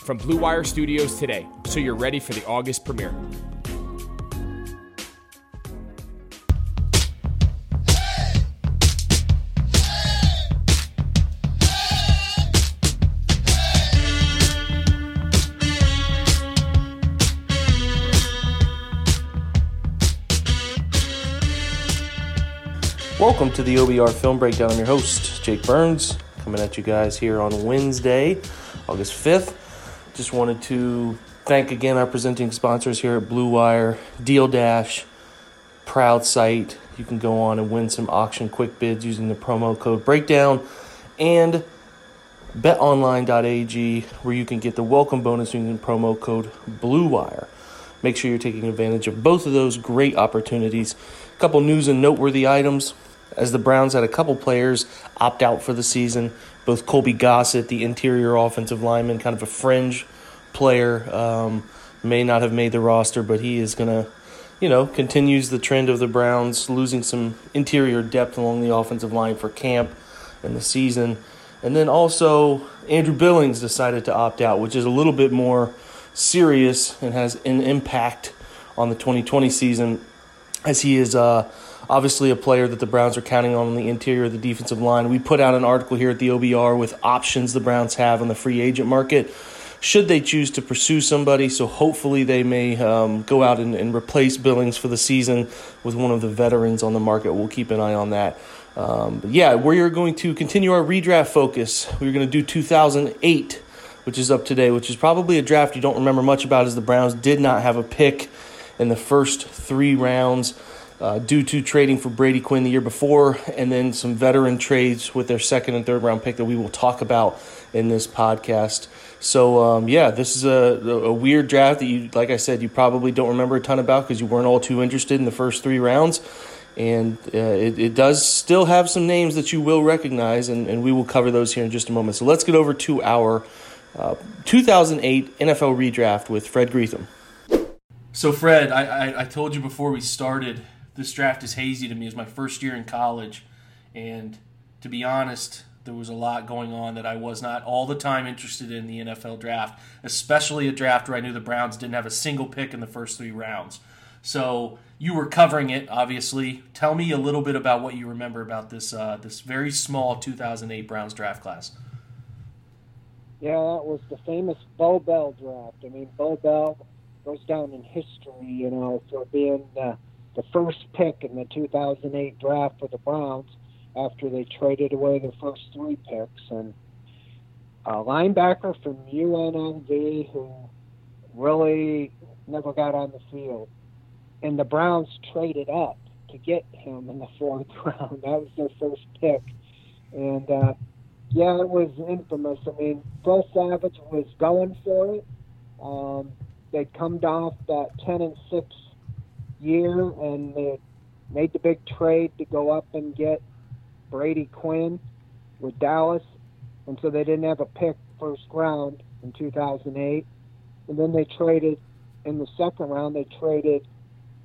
from Blue Wire Studios today so you're ready for the August premiere. Welcome to the OBR Film Breakdown. I'm your host, Jake Burns, coming at you guys here on Wednesday, August 5th. Just wanted to thank again our presenting sponsors here at Blue Wire, Deal Dash, Proud Site. You can go on and win some auction quick bids using the promo code Breakdown and betonline.ag where you can get the welcome bonus using promo code Blue Wire. Make sure you're taking advantage of both of those great opportunities. A couple news and noteworthy items as the Browns had a couple players opt out for the season. Both Colby Gossett, the interior offensive lineman, kind of a fringe player, um, may not have made the roster, but he is going to, you know, continues the trend of the Browns losing some interior depth along the offensive line for camp and the season. And then also Andrew Billings decided to opt out, which is a little bit more serious and has an impact on the 2020 season as he is uh, obviously a player that the Browns are counting on in the interior of the defensive line. We put out an article here at the OBR with options the Browns have on the free agent market should they choose to pursue somebody. So hopefully they may um, go out and, and, replace Billings for the season with one of the veterans on the market. We'll keep an eye on that. Um, yeah, we're going to continue our redraft focus. We're going to do 2008, which is up today, which is probably a draft you don't remember much about, as the Browns did not have a pick in the first three rounds uh, due to trading for Brady Quinn the year before, and then some veteran trades with their second and third round pick that we will talk about in this podcast. So um, yeah, this is a, a weird draft that you, like I said, you probably don't remember a ton about because you weren't all too interested in the first three rounds. And uh, it, it does still have some names that you will recognize, and, and we will cover those here in just a moment. So let's get over to our uh, 2008 NFL redraft with Fred Greetham. So, Fred, I, I, I told you before we started this draft is hazy to me. It's my first year in college, and to be honest, there was a lot going on that I was not all the time interested in the NFL draft, especially a draft where I knew the Browns didn't have a single pick in the first three rounds. So you were covering it, obviously. Tell me a little bit about what you remember about this uh, this very small 2008 Browns draft class. Yeah, that was the famous Beau Bell draft. I mean, Beau Bell goes down in history, you know, for being uh, the first pick in the 2008 draft for the Browns after they traded away their first three picks. And a linebacker from UNLV who really never got on the field. And the Browns traded up to get him in the fourth round. That was their first pick. And uh, yeah, it was infamous. I mean, Phil Savage was going for it. Um, they'd come off that 10 and 6 year, and they made the big trade to go up and get Brady Quinn with Dallas, and so they didn't have a pick first round in 2008. And then they traded in the second round. They traded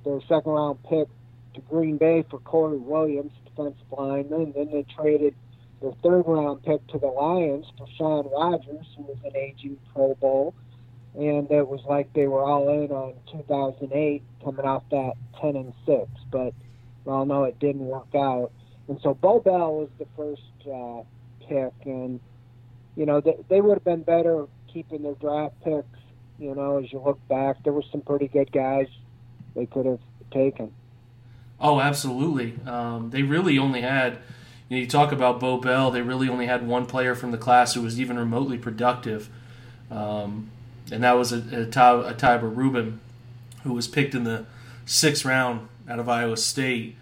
their second round pick to Green Bay for Corey Williams, defensive lineman. And then they traded their third round pick to the Lions for Shaun Rogers, who was an aging Pro Bowl and it was like they were all in on 2008 coming off that 10 and 6 but well no it didn't work out. And so Beau Bell was the first uh, pick and you know they, they would have been better keeping their draft picks you know as you look back. There were some pretty good guys they could have taken. Oh absolutely. Um, they really only had you, know, you talk about Beau Bell they really only had one player from the class who was even remotely productive. Um, and that was a, a, Ahtyba Rubin, who was picked in the sixth round out of Iowa State.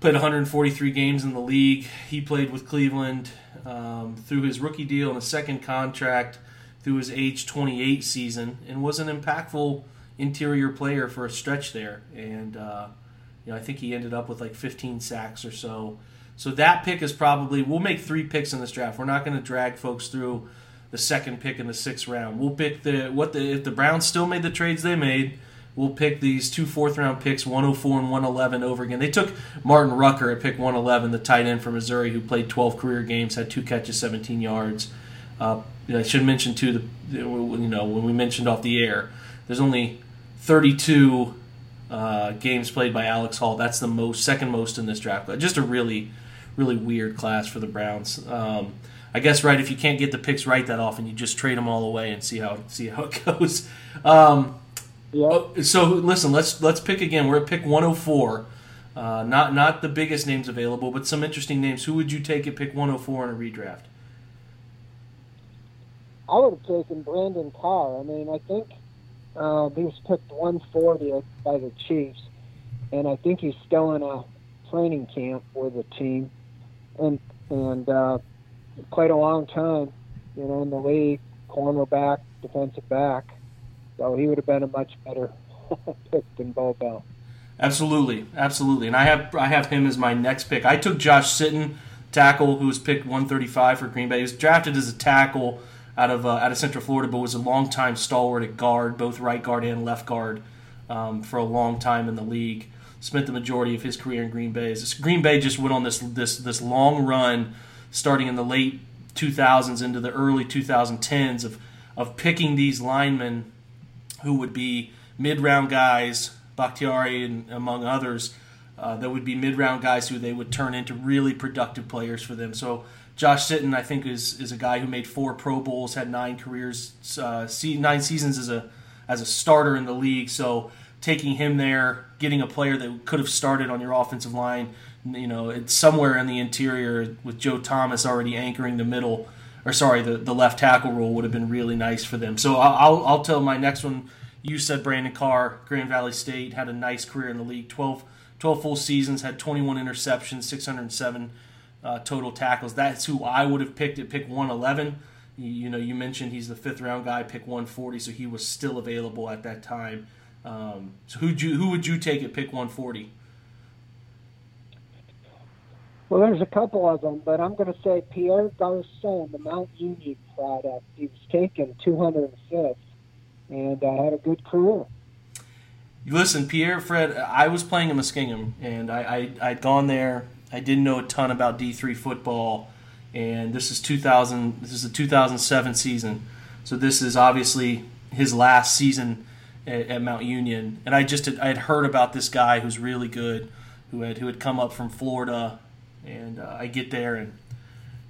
Played 143 games in the league. He played with Cleveland um, through his rookie deal and a second contract through his age 28 season, and was an impactful interior player for a stretch there, and uh, you know I think he ended up with like 15 sacks or so. So that pick is probably we'll make three picks in this draft. We're not going to drag folks through the second pick in the sixth round. We'll pick the what the if the Browns still made the trades they made. We'll pick these two fourth round picks, 104 and 111 over again. They took Martin Rucker at pick 111, the tight end from Missouri, who played 12 career games, had two catches, 17 yards. Uh, I should mention too, the you know when we mentioned off the air, there's only 32 uh, games played by Alex Hall. That's the most, second most in this draft. Just a really, really weird class for the Browns. Um, I guess right if you can't get the picks right that often, you just trade them all away and see how see how it goes. Um, yeah. Oh, so listen, let's let's pick again. We're at pick 104. Uh, not not the biggest names available, but some interesting names. Who would you take at pick 104 in a redraft? I would have taken Brandon Carr. I mean, I think uh, he was picked 140 by the Chiefs, and I think he's still in a training camp with the team, and and uh, quite a long time, you know, in the league, cornerback, defensive back. So he would have been a much better pick than Beau Bell. Absolutely, absolutely. And I have I have him as my next pick. I took Josh Sitton, tackle, who was picked 135 for Green Bay. He was drafted as a tackle out of uh, out of Central Florida, but was a long time stalwart at guard, both right guard and left guard, um, for a long time in the league. Spent the majority of his career in Green Bay. Green Bay just went on this this this long run, starting in the late 2000s into the early 2010s of of picking these linemen who would be mid round guys, Bakhtiari and among others, uh, that would be mid round guys who they would turn into really productive players for them. So Josh Sitton, I think, is is a guy who made four Pro Bowls, had nine careers, uh, nine seasons as a as a starter in the league. So taking him there, getting a player that could have started on your offensive line, you know, it's somewhere in the interior with Joe Thomas already anchoring the middle or sorry, the, the left tackle role would have been really nice for them. So I'll, I'll tell my next one. You said Brandon Carr, Grand Valley State, had a nice career in the league 12, 12 full seasons, had 21 interceptions, 607 uh, total tackles. That's who I would have picked at pick 111. You, you, know, you mentioned he's the fifth round guy, pick 140, so he was still available at that time. Um, so who you who would you take at pick 140? Well, there's a couple of them, but I'm going to say Pierre Garcon, the Mount Union product. He was taken 205th and uh, had a good career. Listen, Pierre Fred, I was playing in Muskingum, and I, I, I'd gone there. I didn't know a ton about D3 football, and this is 2000. This is the 2007 season, so this is obviously his last season at, at Mount Union. And I just had, I had heard about this guy who's really good, who had who had come up from Florida and uh, I get there and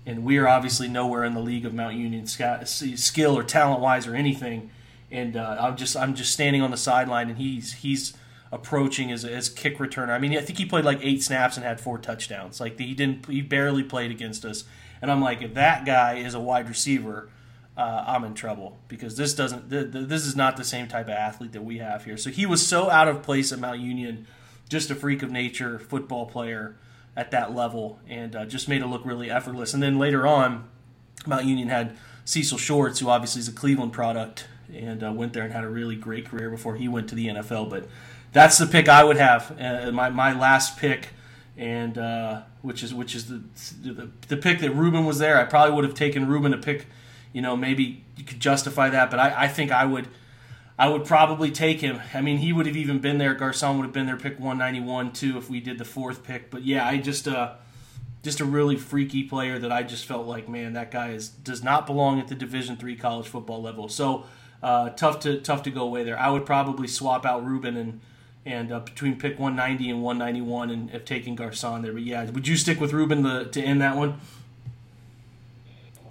and we are obviously nowhere in the league of Mount Union skill or talent wise or anything. And uh, I'm just I'm just standing on the sideline and he's he's approaching as as kick returner. I mean, I think he played like eight snaps and had four touchdowns. Like he didn't he barely played against us. And I'm like, if that guy is a wide receiver, uh, I'm in trouble because this doesn't th- th- this is not the same type of athlete that we have here. So he was so out of place at Mount Union, just a freak of nature football player at that level and uh, just made it look really effortless. And then later on, Mount Union had Cecil Shorts, who obviously is a Cleveland product, and uh, went there and had a really great career before he went to the NFL. But that's the pick I would have, uh, my my last pick, and uh, which is which is the, the, the pick that Rubin was there. I probably would have taken Rubin to pick. You know, maybe you could justify that, but I, I think I would I would probably take him. I mean, he would have even been there. Garcon would have been there, pick 191 too, if we did the fourth pick. But yeah, I just uh, just a really freaky player that I just felt like, man, that guy is does not belong at the Division three college football level. So uh, tough to tough to go away there. I would probably swap out Rubin and and uh, between pick 190 and 191 and if taking Garcon there. But yeah, would you stick with Rubin the, to end that one?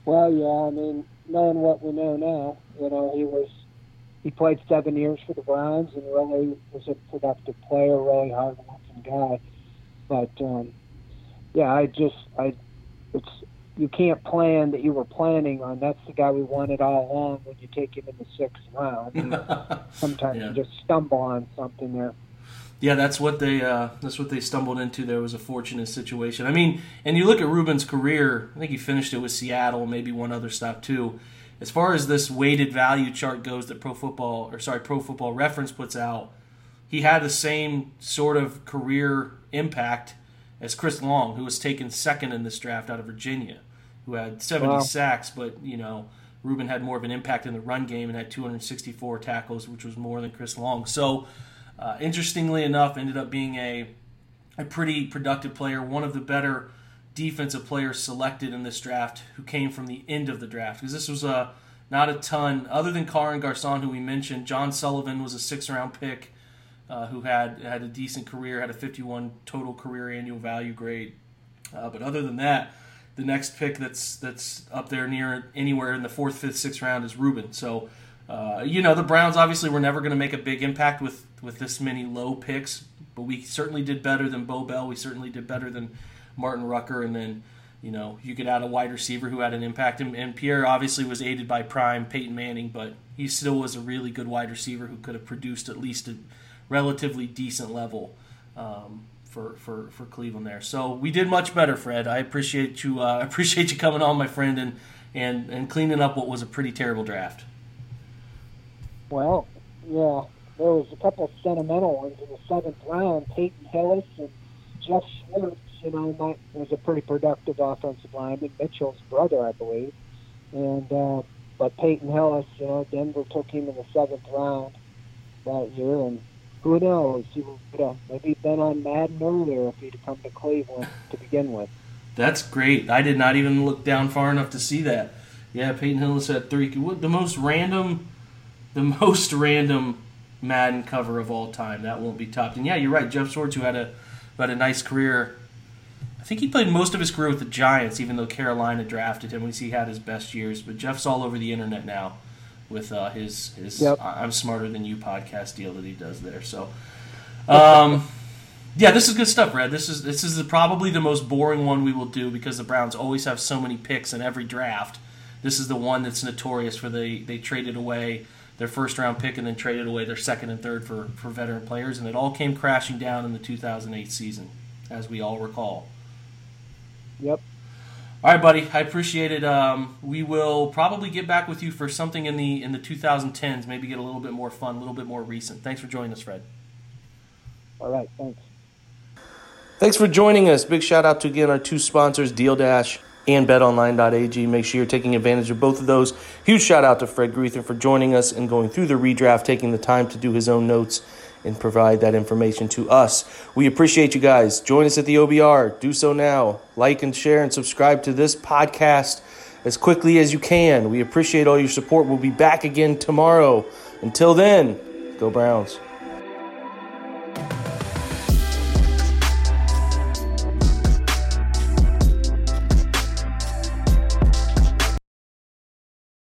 Well, yeah. I mean, knowing what we know now, you know, he was he played seven years for the Browns and really was a productive player, really hard working guy. But um, yeah, I just I it's you can't plan that you were planning on. That's the guy we wanted all along. When you take him in the sixth round, sometimes yeah. you just stumble on something there. Yeah, that's what they uh, that's what they stumbled into. There was a fortunate situation. I mean, and you look at Rubin's career. I think he finished it with Seattle, maybe one other stop too as far as this weighted value chart goes that Pro Football or sorry Pro Football Reference puts out, he had the same sort of career impact as Chris Long, who was taken second in this draft out of Virginia, who had 70 wow. sacks, but you know Rubin had more of an impact in the run game and had 264 tackles, which was more than Chris Long. So, uh, interestingly enough, ended up being a a pretty productive player, one of the better defensive players selected in this draft, who came from the end of the draft because this was a not a ton other than Caron Garcon, who we mentioned. John Sullivan was a six round pick. Uh, who had had a decent career, had a 51 total career annual value grade. Uh, but other than that, the next pick that's that's up there near anywhere in the fourth, fifth, sixth round is Rubin. So, uh, you know, the Browns obviously were never going to make a big impact with with this many low picks, but we certainly did better than Beau Bell. We certainly did better than Martin Rucker, and then. You know, you could add a wide receiver who had an impact, and, and Pierre obviously was aided by prime Peyton Manning, but he still was a really good wide receiver who could have produced at least a relatively decent level. Um, for, for, for Cleveland there. So we did much better, Fred. I appreciate you uh, appreciate you coming on, my friend, and, and and cleaning up what was a pretty terrible draft. Well, yeah, there was a couple sentimental ones in the seventh round. Peyton Hillis and Geoff Schwartz. You know, that was a pretty productive offensive lineman. Mitchell's brother, I believe. And uh, but Peyton Hillis, you know, Denver took him in the seventh round that year, and who knows? He would have maybe been on Madden earlier if he'd come to Cleveland to begin with. That's great. I did not even look down far enough to see that. Yeah, Peyton Hillis had three. The most random, the most random Madden cover of all time. That won't be topped. And yeah, you're right. Geoff Schwartz, who had a had a nice career. I think he played most of his career with the Giants, even though Carolina drafted him. We see he had his best years. But Geoff's all over the internet now with uh, his his yep. I'm smarter than you podcast deal that he does there. So, um, yeah, this is good stuff, Red. This is this is probably the most boring one we will do because the Browns always have so many picks in every draft. This is the one that's notorious for they they traded away their first round pick and then traded away their second and third for for veteran players, and it all came crashing down in the 2008 season, as we all recall. Yep. All right, buddy. I appreciate it. Um, we will probably get back with you for something in the in the 2010s. Maybe get a little bit more fun, a little bit more recent. Thanks for joining us, Fred. All right. Thanks. Thanks for joining us. Big shout out to again our two sponsors, Deal Dash and BetOnline.ag. Make sure you're taking advantage of both of those. Huge shout out to Fred Greetham for joining us and going through the redraft, taking the time to do his own notes and provide that information to us. We appreciate you guys. Join us at the OBR. Do so now. Like and share and subscribe to this podcast as quickly as you can. We appreciate all your support. We'll be back again tomorrow. Until then, go Browns.